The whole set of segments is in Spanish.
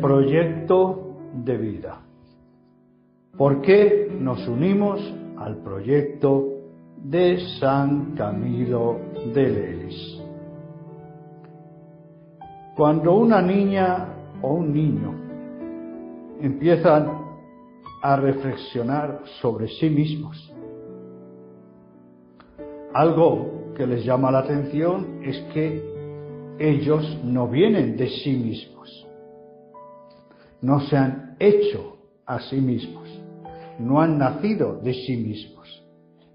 proyecto de vida. ¿Por qué nos unimos al proyecto de San Camilo de Lelis? Cuando una niña o un niño empiezan a reflexionar sobre sí mismos, algo que les llama la atención es que ellos no vienen de sí mismos, no se han hecho a sí mismos, no han nacido de sí mismos,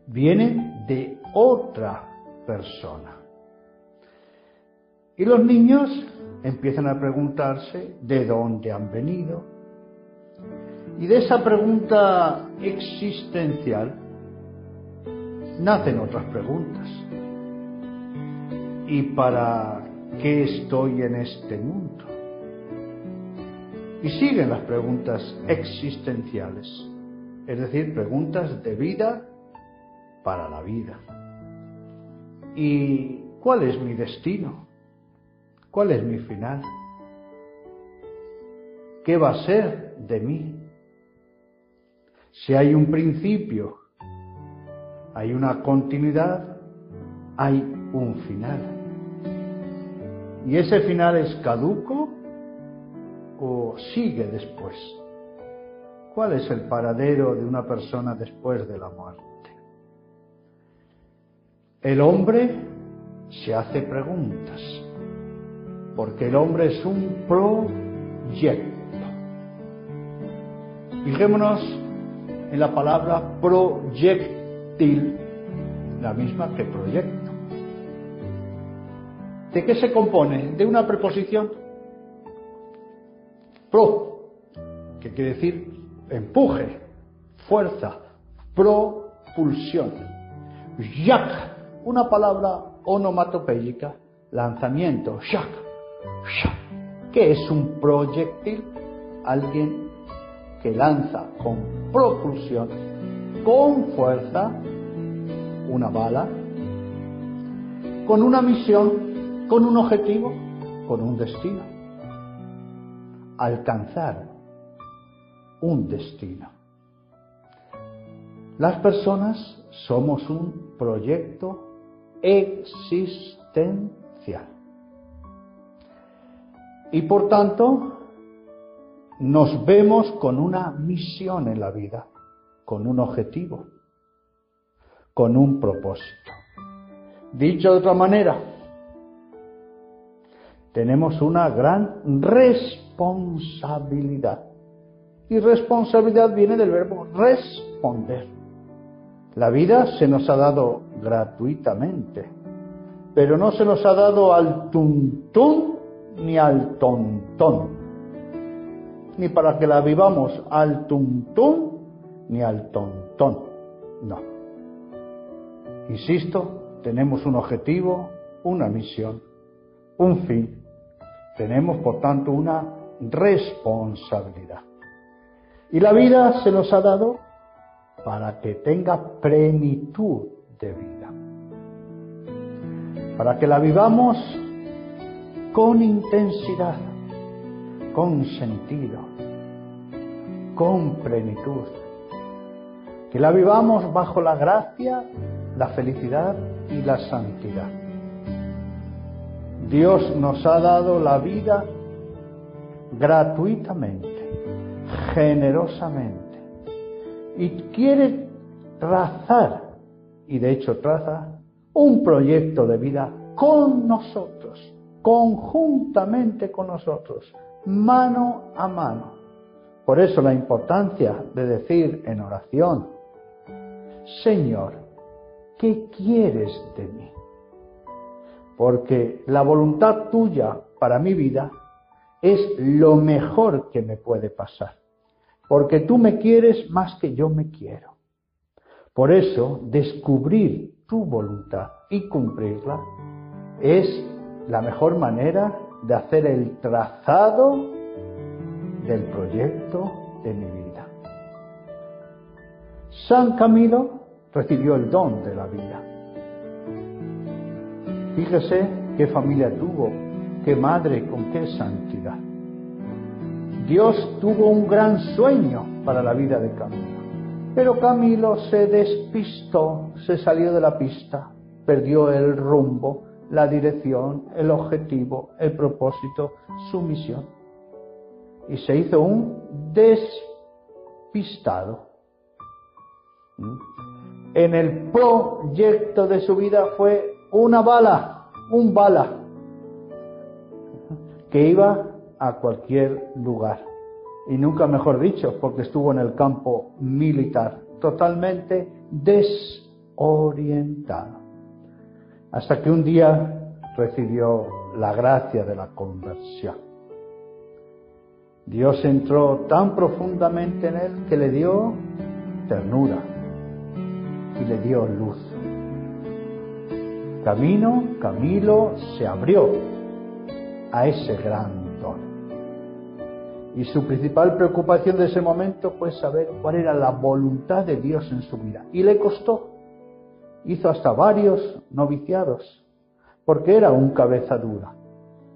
vienen de otra persona. Y los niños empiezan a preguntarse de dónde han venido. Y de esa pregunta existencial nacen otras preguntas. ¿Y para qué estoy en este mundo? Y siguen las preguntas existenciales, es decir, preguntas de vida para la vida. ¿Y cuál es mi destino? ¿Cuál es mi final? ¿Qué va a ser de mí? Si hay un principio, hay una continuidad, hay un final. ¿Y ese final es caduco o sigue después? ¿Cuál es el paradero de una persona después de la muerte? El hombre se hace preguntas porque el hombre es un proyecto. Fijémonos en la palabra proyectil, la misma que proyecto. ¿De qué se compone? De una preposición. Pro, que quiere decir empuje, fuerza, propulsión. Yak, una palabra onomatopéyica, lanzamiento, shak, ¿Qué es un proyectil? Alguien que lanza con propulsión, con fuerza, una bala, con una misión, con un objetivo, con un destino. Alcanzar un destino. Las personas somos un proyecto existencial. Y por tanto, nos vemos con una misión en la vida, con un objetivo, con un propósito. Dicho de otra manera, tenemos una gran responsabilidad. Y responsabilidad viene del verbo responder. La vida se nos ha dado gratuitamente, pero no se nos ha dado al tuntún ni al tontón, ni para que la vivamos al tuntún ni al tontón. No. Insisto, tenemos un objetivo, una misión, un fin. Tenemos, por tanto, una responsabilidad. Y la vida se nos ha dado para que tenga plenitud de vida. Para que la vivamos con intensidad, con sentido, con plenitud. Que la vivamos bajo la gracia, la felicidad y la santidad. Dios nos ha dado la vida gratuitamente, generosamente, y quiere trazar, y de hecho traza, un proyecto de vida con nosotros conjuntamente con nosotros, mano a mano. Por eso la importancia de decir en oración, Señor, ¿qué quieres de mí? Porque la voluntad tuya para mi vida es lo mejor que me puede pasar. Porque tú me quieres más que yo me quiero. Por eso, descubrir tu voluntad y cumplirla es la mejor manera de hacer el trazado del proyecto de mi vida. San Camilo recibió el don de la vida. Fíjese qué familia tuvo, qué madre con qué santidad. Dios tuvo un gran sueño para la vida de Camilo. Pero Camilo se despistó, se salió de la pista, perdió el rumbo, la dirección, el objetivo, el propósito, su misión. Y se hizo un despistado. ¿Mm? En el proyecto de su vida fue una bala, un bala, que iba a cualquier lugar y nunca mejor dicho, porque estuvo en el campo militar, totalmente desorientado. Hasta que un día recibió la gracia de la conversión. Dios entró tan profundamente en él que le dio ternura y le dio luz. Camino, Camilo se abrió a ese gran y su principal preocupación de ese momento fue saber cuál era la voluntad de Dios en su vida. Y le costó. Hizo hasta varios noviciados, porque era un cabeza dura.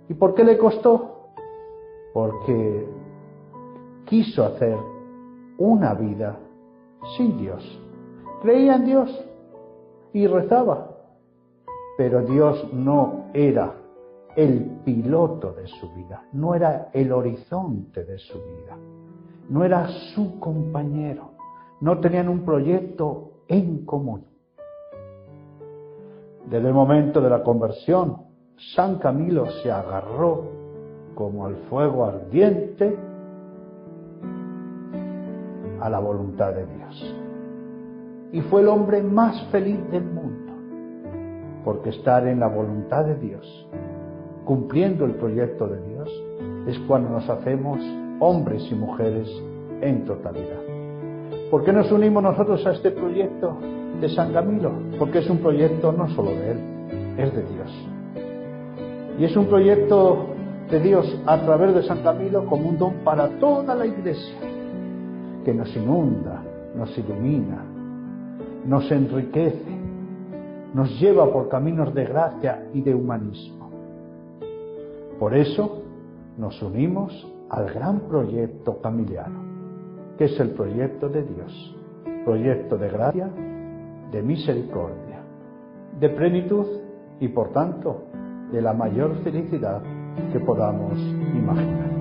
¿Y por qué le costó? Porque quiso hacer una vida sin Dios. Creía en Dios y rezaba, pero Dios no era el piloto de su vida, no era el horizonte de su vida, no era su compañero, no tenían un proyecto en común. Desde el momento de la conversión, San Camilo se agarró como al fuego ardiente a la voluntad de Dios. Y fue el hombre más feliz del mundo, porque estar en la voluntad de Dios cumpliendo el proyecto de Dios, es cuando nos hacemos hombres y mujeres en totalidad. ¿Por qué nos unimos nosotros a este proyecto de San Camilo? Porque es un proyecto no solo de Él, es de Dios. Y es un proyecto de Dios a través de San Camilo como un don para toda la iglesia, que nos inunda, nos ilumina, nos enriquece, nos lleva por caminos de gracia y de humanismo. Por eso nos unimos al gran proyecto camiliano, que es el proyecto de Dios, proyecto de gracia, de misericordia, de plenitud y por tanto de la mayor felicidad que podamos imaginar.